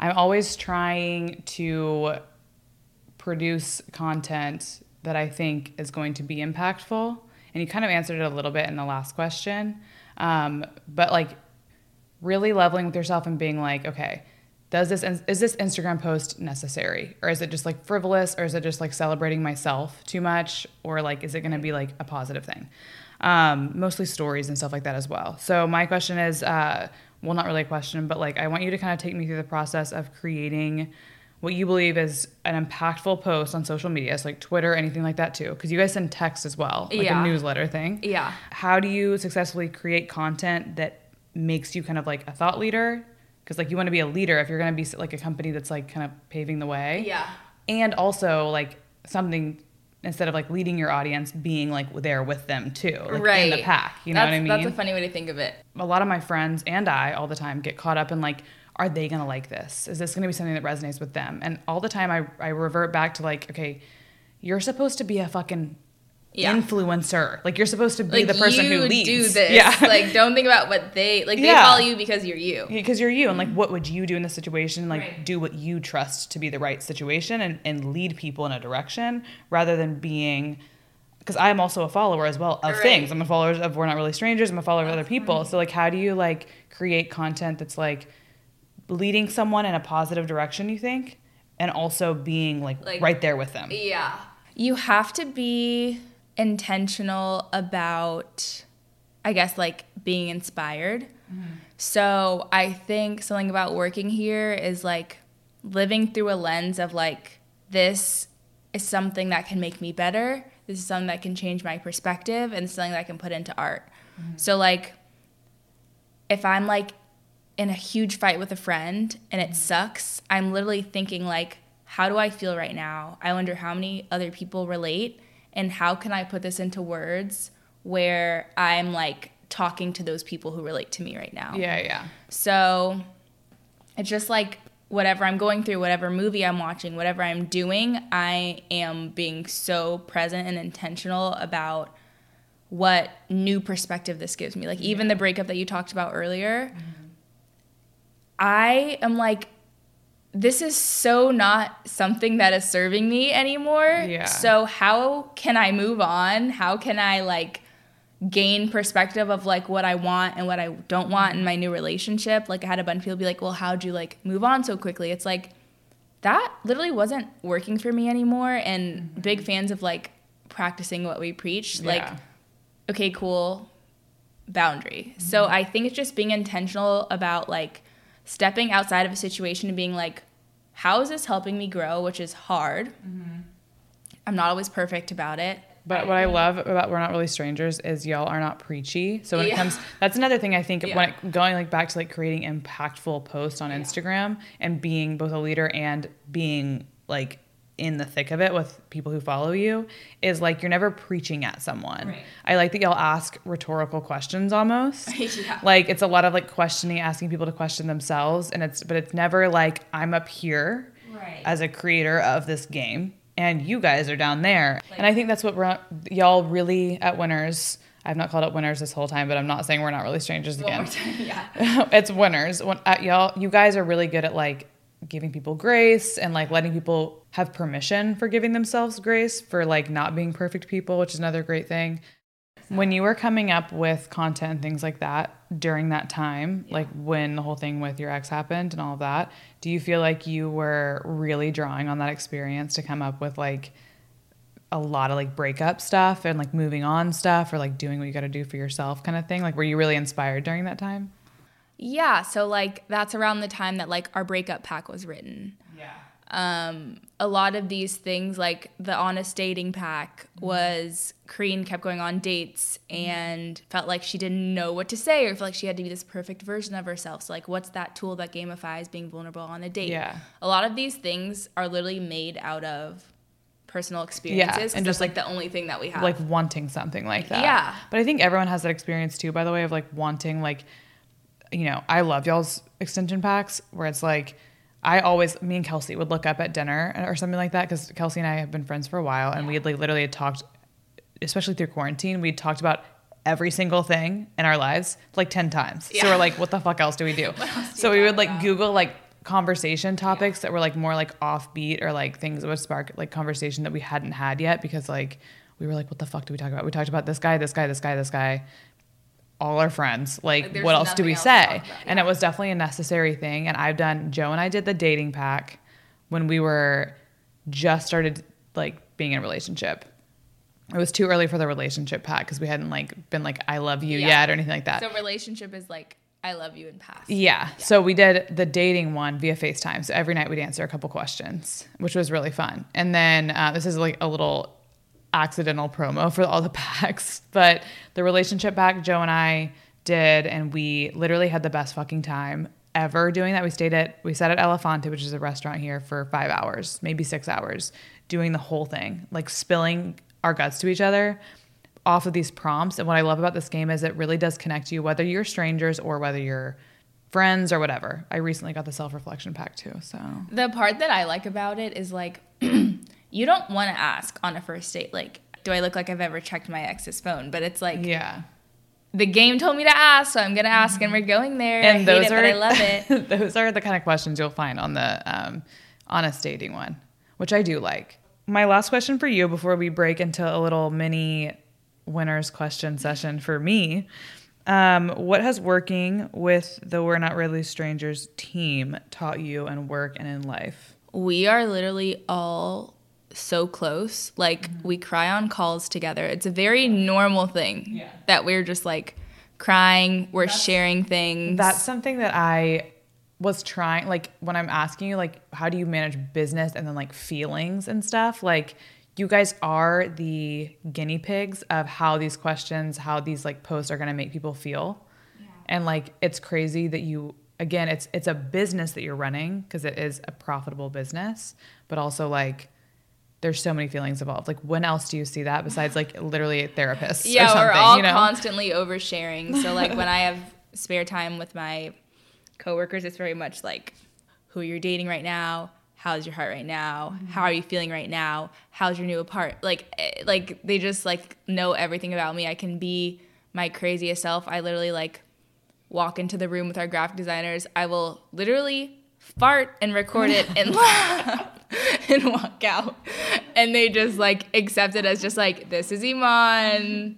I'm always trying to produce content that I think is going to be impactful. And you kind of answered it a little bit in the last question. Um, but like really leveling with yourself and being like, okay, does this is this Instagram post necessary or is it just like frivolous or is it just like celebrating myself too much or like is it going to be like a positive thing? Um, mostly stories and stuff like that as well. So my question is, uh, well, not really a question, but like I want you to kind of take me through the process of creating what you believe is an impactful post on social media, so like Twitter, anything like that too, because you guys send text as well, like
Yeah.
a newsletter thing.
Yeah.
How do you successfully create content that makes you kind of like a thought leader? Because like you want to be a leader if you're going to be like a company that's like kind of paving the way.
Yeah.
And also like something instead of like leading your audience, being like there with them too, like
right.
in the pack. You know
that's,
what I mean?
That's a funny way to think of it.
a lot of my friends and I all the time get caught up in like, are they gonna like this? Is this gonna be something that resonates with them? And all the time I, I revert back to like, okay, you're supposed to be a fucking
Yeah.
influencer. Like you're supposed to be
Like
the person
you
who leads.
do this.
Yeah.
Like don't think about what they like. They
Yeah.
follow you because you're you.
because you're you and like mm-hmm. what would you do in this situation like
Right.
do what you trust to be the right situation and, and lead people in a direction rather than being because i'm also a follower as well of
Right.
things i'm a follower of we're not really strangers i'm a follower of other people mm-hmm. so like how do you like create content that's like leading someone in a positive direction you think and also being like,
Like-
right there with them
Yeah. You have to be intentional about, I guess, like being inspired. Mm-hmm. So I think something about working here is like living through a lens of like, this is something that can make me better. This is something that can change my perspective and something that I can put into art. Mm-hmm. So, like, if I'm like in a huge fight with a friend and it mm-hmm. sucks, I'm literally thinking like, how do I feel right now? I wonder how many other people relate and how can I put this into words where I'm like talking to those people who relate to me right now.
yeah yeah
So it's just like whatever I'm going through, whatever movie I'm watching, whatever I'm doing, I am being so present and intentional about what new perspective this gives me. Like even the breakup that you talked about earlier, mm-hmm. I am like this is so not something that is serving me anymore.
Yeah.
So how can I move on? How can I like gain perspective of like what I want and what I don't want in my new relationship? Like I had a bunch of people be like, "Well, how'd you like move on so quickly?" It's like that literally wasn't working for me anymore and mm-hmm. big fans of like practicing what we preach.
Yeah.
Like okay, cool, boundary. So mm-hmm. I think it's just being intentional about like stepping outside of a situation and being like, how is this helping me grow? Which is hard.
Mm-hmm.
I'm not always perfect about it.
But what I love about We're Not Really Strangers is y'all are not preachy. So when it comes, that's another thing I think
Yeah.
when it, going like back to like creating impactful posts on Instagram and being both a leader and being like in the thick of it with people who follow you is like you're never preaching at someone.
Right.
I like that y'all ask rhetorical questions almost.
Yeah.
Like it's a lot of like questioning, asking people to question themselves, and it's but it's never like I'm up here
Right.
as a creator of this game, and you guys are down there. and I think that's what we're, y'all really at Winners. I've not called it Winners this whole time, but I'm not saying we're not really strangers again.
time, yeah.
it's Winners. When, at y'all, you guys are really good at like giving people grace and like letting people have permission for giving themselves grace for like not being perfect people, which is another great thing. When you were coming up with content and things like that during that time, like when the whole thing with your ex happened and all of that, do you feel like you were really drawing on that experience to come up with like a lot of like breakup stuff and like moving on stuff or like doing what you got to do for yourself kind of thing? Like, were you really inspired during that time?
Yeah, so like that's around the time that like our breakup pack was written.
Yeah.
Um, a lot of these things, like the honest dating pack, was Koreen kept going on dates and felt like she didn't know what to say or felt like she had to be this perfect version of herself. So, like, what's that tool that gamifies being vulnerable on a date?
Yeah.
A lot of these things are literally made out of personal experiences. 'cause
and just,
like the only thing that we have.
like wanting something like that.
Yeah.
But I think everyone has that experience too, by the way, of like wanting like, you know, I love y'all's extension packs where it's like, I always, me and Kelsey would look up at dinner or something like that because Kelsey and I have been friends for a while and we had like literally had talked, especially through quarantine, we'd talked about every single thing in our lives like 10 times. So we're like, what the fuck else do we do? so we would like Google like conversation topics that were like more like offbeat or like things that would spark like conversation that we hadn't had yet because like we were like, what the fuck do we talk about? We talked about this guy, this guy, this guy, this guy, all our friends. Like,
there's
what else do we
else
say? And it was definitely a necessary thing. And I've done, Joe and I did the dating pack when we were just started like being in a relationship. It was too early for the relationship pack because we hadn't like been like, I love you
Yeah.
yet or anything like that.
so, relationship is like, I love you in past.
Yeah. So we did the dating one via FaceTime. So every night we'd answer a couple questions, which was really fun. And then uh, this is like a little accidental promo for all the packs, but the relationship pack Joe and I did, and we literally had the best fucking time ever doing that. We stayed at we sat at Elephante, which is a restaurant here, for five hours, maybe six hours, doing the whole thing, like spilling our guts to each other off of these prompts. And what I love about this game is it really does connect you, whether you're strangers or whether you're friends or whatever. I recently got the self reflection pack too. So
The part that I like about it is like, you don't want to ask on a first date, like, do I look like I've ever checked my ex's phone? But it's like,
yeah.
the game told me to ask, so I'm gonna ask, and we're going there. I hate it, but I love it.
those are the kind of questions you'll find on the um, honest dating one, which I do like. My last question for you before we break into a little mini winners question session for me. Um, what has working with the We're Not Really Strangers team taught you in work and in life?
We are literally all so close. Like mm-hmm. we cry on calls together. It's a very normal thing that we're just like crying. We're sharing things.
That's something that I was trying like when I'm asking you like how do you manage business and then like feelings and stuff like you guys are the guinea pigs of how these questions how these like posts are going to make people feel and like it's crazy that you again it's it's a business that you're running because it is a profitable business but also like there's so many feelings involved like when else do you see that besides like literally a therapist or
yeah, we're all
you know
constantly oversharing. So like when I have spare time with my coworkers, it's very much like who are you're dating right now, how's your heart right now,
Mm-hmm.
how are you feeling right now, how's your new apart like eh, like they just like know everything about me. I can be my craziest self. I literally like walk into the room with our graphic designers. I will literally fart and record it and laugh and walk out. And they just like accept it as just like this is Emon.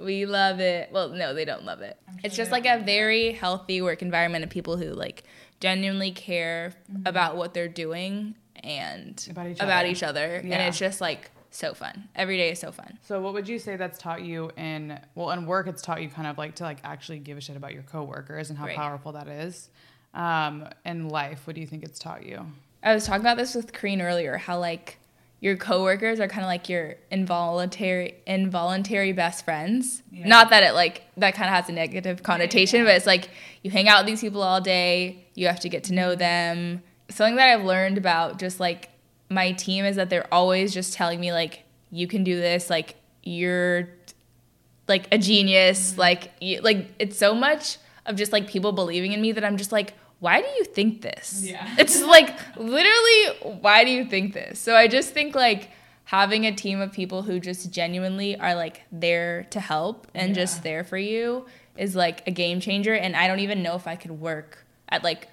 We love it. Well, no, they don't love it. It's just like a very healthy work environment of people who like genuinely care about what they're doing and
About each
about
other.
each other. And it's just like so fun. Every day is so fun.
So what would you say that's taught you in well in work it's taught you kind of like to like actually give a shit about your coworkers and how
Right.
powerful that is. um, in life? What do you think it's taught you?
I was talking about this with Koreen earlier, how like your coworkers are kind of like your involuntary involuntary best friends. Not that it like that kind of has a negative connotation, but it's like you hang out with these people all day, you have to get to know mm-hmm. them. Something that I've learned about just like my team is that they're always just telling me like you can do this, like you're like a genius, mm-hmm. like you, like it's so much of just like people believing in me that I'm just like why do you think this?
Yeah.
It's like literally, why do you think this? So I just think like having a team of people who just genuinely are like there to help and just there for you is like a game changer. And I don't even know if I could work at like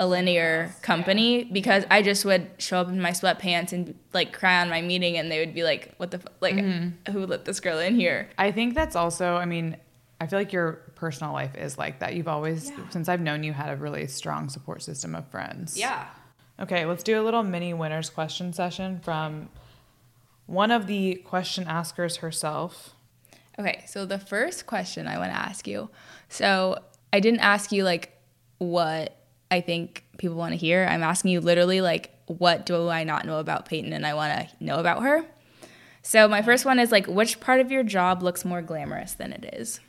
a linear company because I just would show up in my sweatpants and like cry on my meeting and they would be like, what the, f- like, mm-hmm. who let this girl in here?
I think that's also, I mean, I feel like your personal life is like that. You've always, since I've known you, had a really strong support system of friends.
Yeah.
Okay, let's do a little mini winners question session from one of the question askers herself.
Okay, so the first question I want to ask you. So I didn't ask you like what I think people want to hear. I'm asking you literally like what do I not know about Payton and I want to know about her. So my first one is like which part of your job looks more glamorous than it is?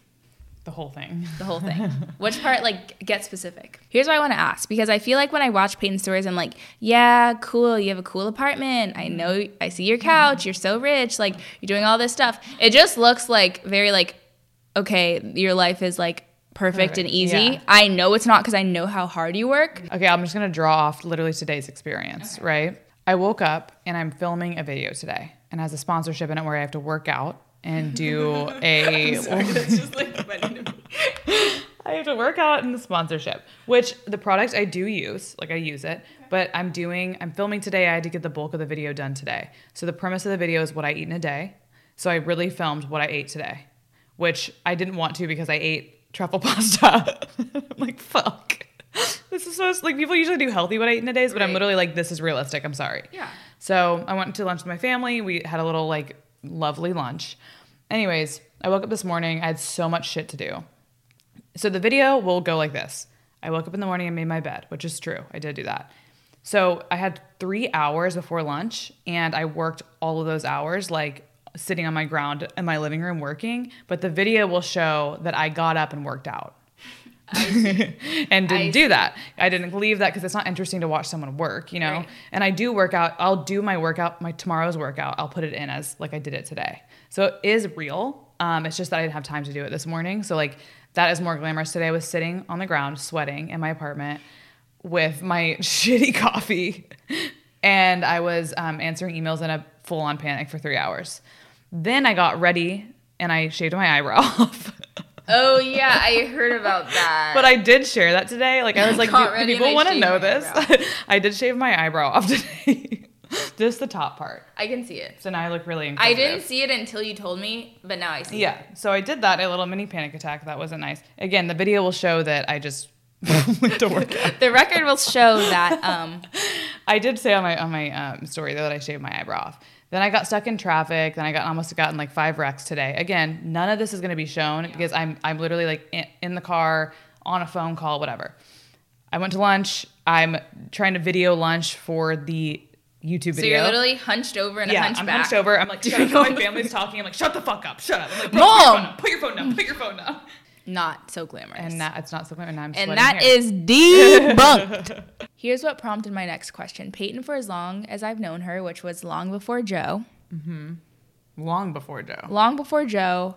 The whole thing.
The whole thing. which part like get specific? Here's what I want to ask because I feel like when I watch Payton stories I'm like, yeah, cool, you have a cool apartment. I know I see your mm-hmm. couch, you're so rich, like you're doing all this stuff. It just looks like very like okay, your life is like perfect, and easy.
yeah.
I know it's not because I know how hard you work.
Okay, I'm just gonna draw off literally today's experience, right? I woke up and I'm filming a video today and has a sponsorship in it where I have to work out and do a I have to work out in the sponsorship, which the product I do use, like I use it, but I'm doing, I'm filming today. I had to get the bulk of the video done today. So the premise of the video is what I eat in a day. So I really filmed what I ate today, which I didn't want to because I ate truffle pasta. I'm like, fuck. This is so, like, people usually do healthy what I eat in a day, but I'm literally like, this is realistic. I'm sorry.
Yeah.
So I went to lunch with my family. We had a little, like, lovely lunch. Anyways, I woke up this morning. I had so much shit to do. So the video will go like this. I woke up in the morning and made my bed, which is true. I did do that. So I had three hours before lunch and I worked all of those hours like sitting on my ground in my living room working. But the video will show that I got up and worked out. and didn't
I
do that. I didn't leave that because it's not interesting to watch someone work, you know.
Right.
And I do work out. I'll do my workout, my tomorrow's workout. I'll put it in as like I did it today. So it is real. Um, it's just that I didn't have time to do it this morning. So like that is more glamorous. Today I was sitting on the ground sweating in my apartment with my shitty coffee, and I was um, answering emails in a full on panic for three hours. Then I got ready and I shaved my eyebrow off.
Oh yeah, I heard about that.
But I did share that today. Like I was like, do people want to know this? I did shave my eyebrow off today, just the top part.
I can see it.
So now I look really.
I didn't see it until you told me, but now I see.
Yeah, so I did that. A little mini panic attack. That wasn't nice. Again, the video will show that I just went to work out.
The record will show that. Um,
I did say on my on my um, story though that I shaved my eyebrow off. Then I got stuck in traffic. Then I got almost gotten like five wrecks today. Again, none of this is going to be shown because I'm I'm literally like in, in the car on a phone call, whatever. I went to lunch. I'm trying to video lunch for the YouTube video.
so you're literally hunched over in a
yeah,
hunchback.
I'm hunched over. I'm like, shut up. my family's talking. I'm like, shut the fuck up. Shut up. I'm like,
Mom!
put your phone down. Put your phone down. Put your phone down.
Not so glamorous.
And that it's not so and I'm
and
sweating
that
here.
is debunked. Here's what prompted my next question. Payton, for as long as I've known her, which was long before Joe, Mm-hmm.
long before Joe.
long before Joe,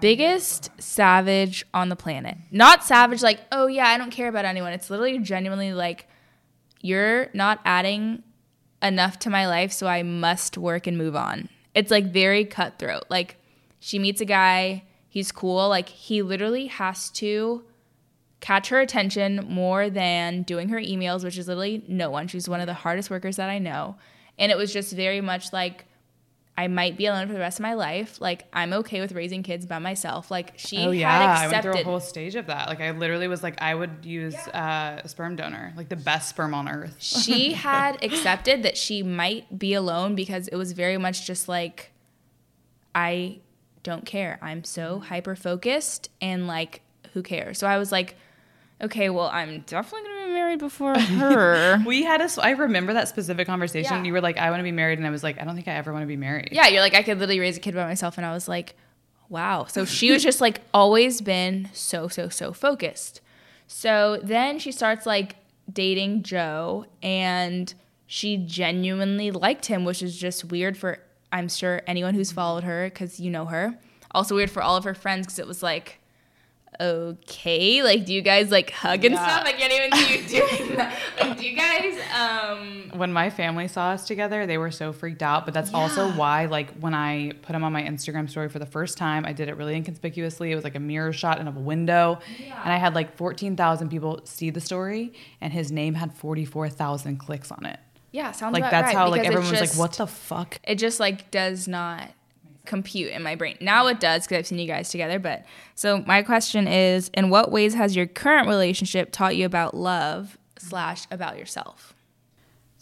biggest savage on the planet. Not savage like, oh yeah, I don't care about anyone. It's literally genuinely like, you're not adding enough to my life, so I must work and move on. It's like very cutthroat. Like, she meets a guy, he's cool. Like, he literally has to catch her attention more than doing her emails, which is literally no one. She's one of the hardest workers that I know. And it was just very much like, I might be alone for the rest of my life. Like, I'm okay with raising kids by myself. Like, she
Oh
had
yeah, I went through a whole stage of that. Like I literally was like, I would use uh, a sperm donor, like the best sperm on earth.
she had accepted that she might be alone because it was very much just like I don't care. I'm so mm-hmm. hyper focused and like who cares? So I was like, okay, well, I'm definitely gonna be be married before her.
We had a, I remember that specific conversation.
Yeah.
You were like, "I want to be married," and I was like, "I don't think I ever want to be married."
yeah, you're like, I could literally raise a kid by myself. And I was like, wow. So she was just like always been so, so, so focused. So then she starts like dating Joe and she genuinely liked him, which is just weird for, I'm sure, anyone who's followed her because you know her. Also weird for all of her friends because it was like, okay, like do you guys like hug and
Yeah.
stuff? I can't even see you doing that. Like, do you guys, um,
when my family saw us together, they were so freaked out. But that's also why, like, when I put him on my Instagram story for the first time, I did it really inconspicuously. It was like a mirror shot in of a window, and I had like fourteen thousand people see the story, and his name had forty four thousand clicks on it.
Yeah, sounds
Like that's
right,
how like everyone was
just-
like, "What the fuck?"
it just like does not compute in my brain. Now it does because I've seen you guys together. But so my question is, in what ways has your current relationship taught you about love slash about yourself?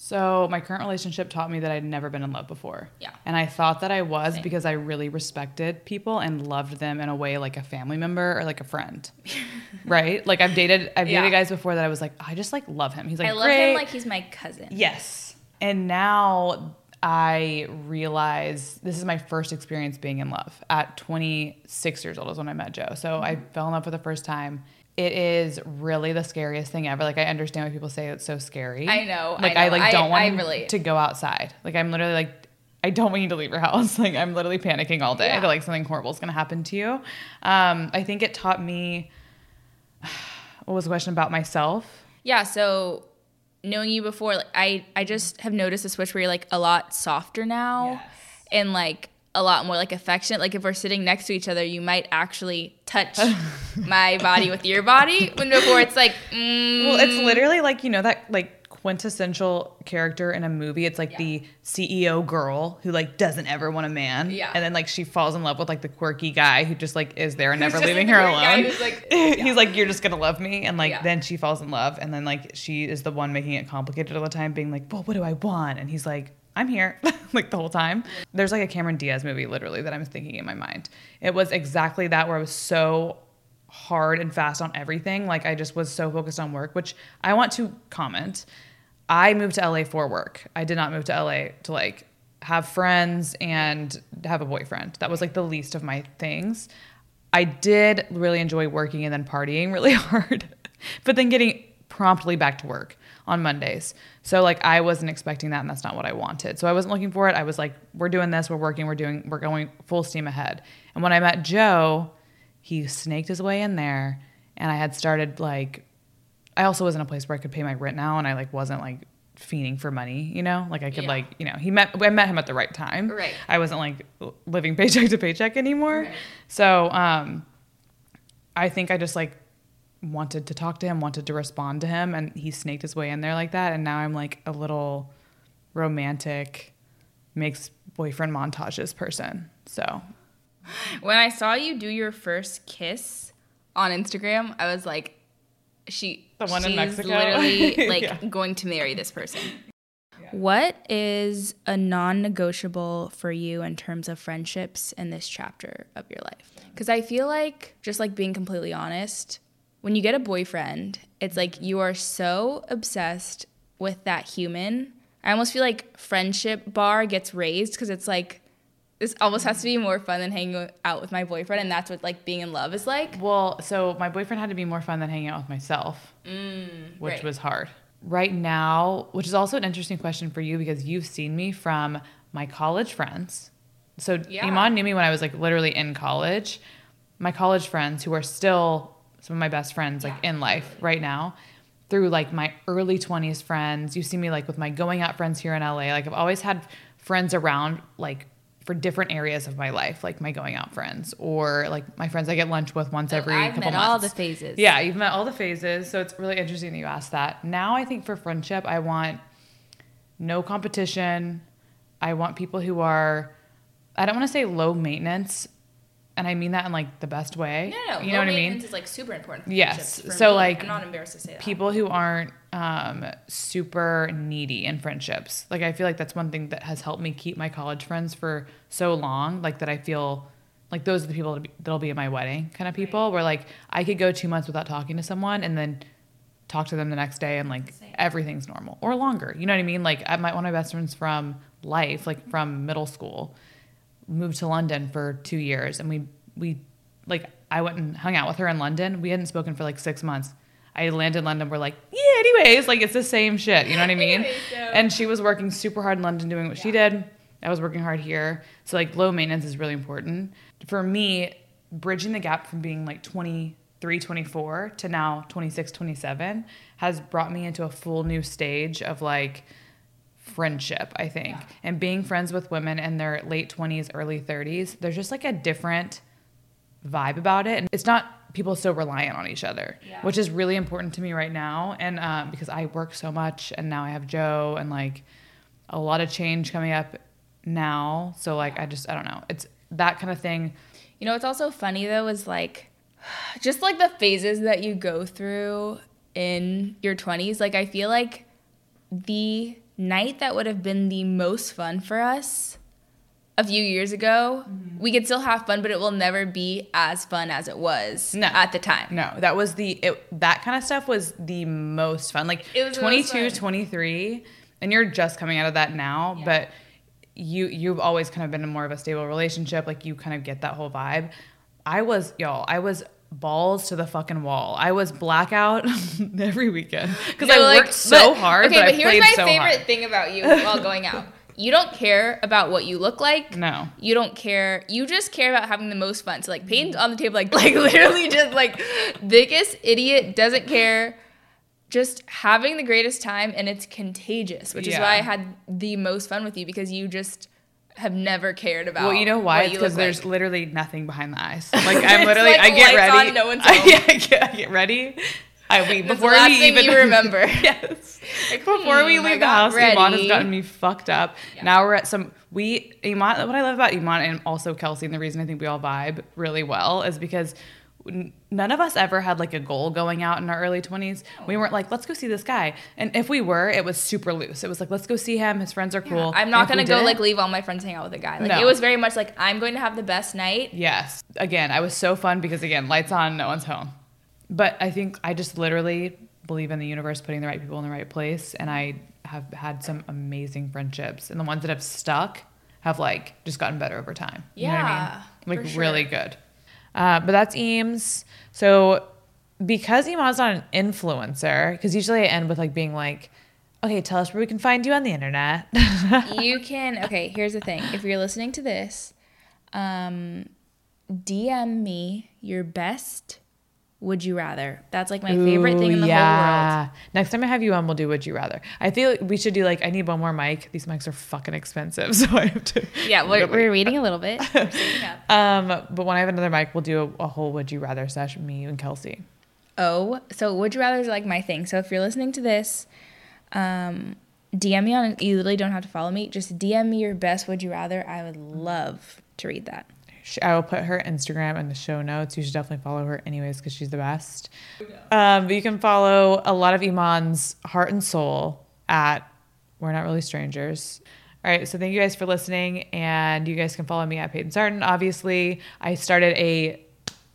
So my current relationship taught me that I'd never been in love before.
Yeah.
And I thought that I was
Same.
because I really respected people and loved them in a way like a family member or like a friend. right? Like I've dated I've
Yeah.
dated guys before that I was like, I just like love him. He's like
I love
great.
him like he's my cousin.
Yes. And now I realize this is my first experience being in love. At 26 years old is when I met Joe. So I mm-hmm. fell in love for the first time. It is really the scariest thing ever. Like I understand why people say it's so scary.
I know,
Like I,
know.
like
I-
don't want
I relate.
to go outside. Like I'm literally like I don't want you to leave your house. Like I'm literally panicking all day
Yeah.
that like something horrible is going to happen to you. Um, I think it taught me. What was the question about myself?
Yeah. So knowing you before, like I, I just have noticed a switch where you're like a lot softer now and like a lot more like affectionate. Like if we're sitting next to each other, you might actually touch my body with your body. When before it's like, mm,
Well, it's literally like you know that like quintessential character in a movie. It's like the CEO girl who like doesn't ever want a man,
Yeah.
and then like she falls in love with like the quirky guy who just like is there and never leaving
like,
her
the weird guy
alone.
who's, like,
He's like, you're just gonna love me, and like
Yeah.
then she falls in love, and then like she is the one making it complicated all the time, being like, well, what do I want? And he's like. I'm here, like the whole time. There's like a Cameron Diaz movie, literally, that I'm thinking in my mind. It was exactly that, where I was so hard and fast on everything. Like I just was so focused on work, which I want to comment. I moved to LA for work. I did not move to LA to like have friends and have a boyfriend. That was like the least of my things. I did really enjoy working and then partying really hard, but then getting promptly back to work on Mondays. So like I wasn't expecting that and that's not what I wanted. So I wasn't looking for it. I was like we're doing this, we're working, we're doing we're going full steam ahead. And when I met Joe, he snaked his way in there and I had started like I also was in a place where I could pay my rent now and I like wasn't like fiending for money, you know? Like I could
Yeah.
like, you know, he met I met him at the right time.
Right.
I wasn't like living paycheck to paycheck anymore.
Right.
So, um I think I just like wanted to talk to him, wanted to respond to him and he snaked his way in there like that and now I'm like a little romantic makes boyfriend montages person. So,
when I saw you do your first kiss on Instagram, I was like, she,
The one in
she's
Mexico?
literally like
Yeah.
going to marry this person. What is a non-negotiable for you in terms of friendships in this chapter of your life? Because I feel like, just like being completely honest, when you get a boyfriend, it's like you are so obsessed with that human. I almost feel like friendship bar gets raised because it's like this almost has to be more fun than hanging out with my boyfriend, and that's what like being in love is like.
Well, so my boyfriend had to be more fun than hanging out with myself, which
Mm, right.
was hard. Right now, which is also an interesting question for you because you've seen me from my college friends. So
Yeah.
Emon knew me when I was like literally in college. My college friends who are still some of my best friends like in life right now through like my early 20s friends. You see me like with my going out friends here in LA. Like I've always had friends around like for different areas of my life, like my going out friends or like my friends I get lunch with once oh, every
I've
couple
met
months.
all the phases.
Yeah, you've met all the phases. So it's really interesting that you asked that. Now I think for friendship, I want no competition. I want people who are, I don't want to say low maintenance, and I mean that in like the best way.
No, no,
You know what I mean?
Is like super important.
Yes. So,
me.
like,
I'm not embarrassed to say that.
People who aren't um, super needy in friendships. Like I feel like that's one thing that has helped me keep my college friends for so long. Like that I feel like those are the people that'll be, that'll be at my wedding kind of people. Where like I could go two months without talking to someone, and then talk to them the next day and like everything's normal or longer. You know what I mean? Like I my one of my best friends from life, like from middle school, moved to London for two years and we we like I went and hung out with her in London. We hadn't spoken for like six months. I landed in London. We're like, yeah, anyways, like it's the same shit. You know what I mean?
Anyways, so-
and she was working super hard in London doing what she did. I was working hard here. So like low maintenance is really important. For me, bridging the gap from being like 23, 24 to now 26, 27 has brought me into a full new stage of like friendship, I think. And being friends with women in their late 20s, early 30s, there's just like a different vibe about it. And it's not people so reliant on each other, which is really important to me right now. And um, because I work so much and now I have Joe and like a lot of change coming up now. So like, I just, I don't know. It's that kind of thing.
You know what's also funny though is like just like the phases that you go through in your 20s. Like I feel like the night that would have been the most fun for us a few years ago, mm-hmm. we could still have fun, but it will never be as fun as it was
No.
at the time.
No, that was the, it, that kind of stuff was the most fun. Like
It was the
22,
fun.
23, and you're just coming out of that now, but you, you've always kind of been in more of a stable relationship. Like you kind of get that whole vibe. I was, y'all, I was balls to the fucking wall. I was blackout every weekend because I
like,
worked so
but-
hard.
Okay,
but,
but, here's my
so
favorite
hard.
thing about you while going out. You don't care about what you look like.
No.
You don't care. You just care about having the most fun. So like Payton's on the table, like like literally just like biggest idiot, doesn't care. Just having the greatest time and it's contagious, which is why I had the most fun with you because you just have never cared about.
Well, you know why? It's because there's
like.
literally nothing behind the eyes. Like I'm literally,
like
I get ready.
on, no one's
I, yeah, I get, I get ready. I we before we even
you remember.
yes. Like, before we
hmm,
leave the house, Emon has gotten me fucked up. Now we're at some we Emon. What I love about Emon and also Kelsey, and the reason I think we all vibe really well is because. None of us ever had like a goal going out in our early 20s. We weren't like, let's go see this guy. And if we were, it was super loose. It was like, let's go see him. His friends are cool.
I'm not gonna go
didn't-
like leave all my friends hang out with a guy. Like
No.
it was very much like I'm going to have the best night.
Yes. Again, I was so fun because again, lights on, no one's home. But I think I just literally believe in the universe putting the right people in the right place and I have had some amazing friendships and the ones that have stuck have like just gotten better over time. You know what I
Yeah,
mean? Like
for
really good. Uh, but that's Eames. So because Emon's not an influencer, because usually I end with like being like, okay, tell us where we can find you on the internet.
you can okay here's the thing if you're listening to this um dm me your best would you rather that's like my favorite thing in the whole world
Next time I have you on, we'll do Would You Rather. I feel like we should do like, I need one more mic. These mics are fucking expensive. So I have to.
yeah we're, we're reading a little bit We're saving up.
Um, but when I have another mic, we'll do a, a whole Would You Rather session, me, and Kelsey.
oh so would you rather is like my thing so if you're listening to this um dm me on you literally don't have to follow me just dm me your best would you rather i would love to read that
Sh- I will put her Instagram in the show notes. You should definitely follow her anyways because she's the best. Um, but you can follow a lot of Emon's heart and soul at We're Not Really Strangers. All right, so thank you guys for listening, and you guys can follow me at Payton Sartain. Obviously, I started a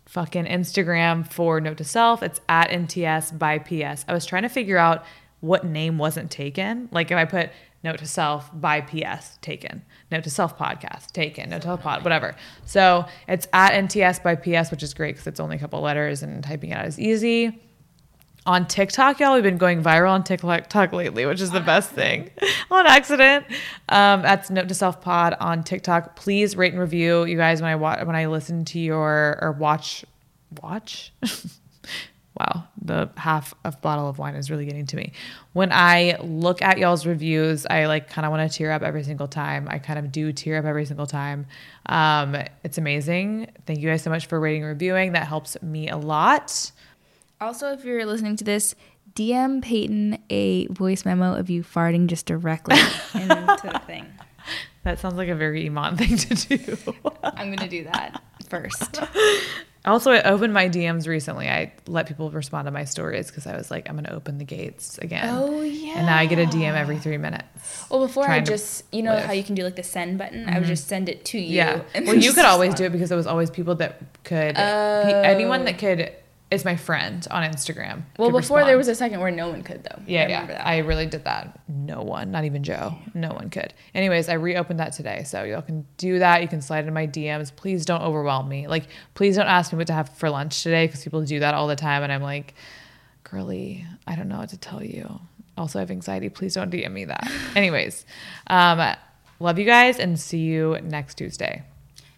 fucking Instagram for Note to Self. It's at NTS by PS. I was trying to figure out what name wasn't taken. Like if I put Note to Self by PS taken, Note to Self podcast taken, Note to Self pod, whatever. So it's at NTS by PS, which is great because it's only a couple letters and typing it out is easy. On TikTok, y'all, we've been going viral on TikTok lately, which is the best thing. on accident. Um, that's Note to Self Pod on TikTok. Please rate and review, you guys. When I watch, when I listen to your or watch, watch. wow, the half of bottle of wine is really getting to me. When I look at y'all's reviews, I like kind of want to tear up every single time. I kind of do tear up every single time. Um, it's amazing. Thank you guys so much for rating and reviewing. That helps me a lot.
Also, if you're listening to this, DM Payton a voice memo of you farting just directly into the thing.
That sounds like a very Emon thing to do.
I'm gonna do that first.
also, I opened my DMs recently. I let people respond to my stories because I was like, I'm going to open the gates again.
Oh, yeah.
And now I get a DM every three minutes.
Well, before I just, you know
live.
how you can do like the send button. I would mm-hmm. just send it to you.
Yeah. Well, you could always do it because there was always people that could, pe- oh. anyone that could is my friend on Instagram.
Well, before there was a second where no one could though.
Yeah,
I
yeah.
that.
I really did that. No one, not even Joe. No one could. Anyways, I reopened that today. So y'all can do that. You can slide in my DMs. Please don't overwhelm me. Like, please don't ask me what to have for lunch today because people do that all the time. And I'm like, girly, I don't know what to tell you. Also, I have anxiety. Please don't DM me that. Anyways, um, love you guys and see you next Tuesday.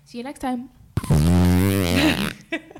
See you next time.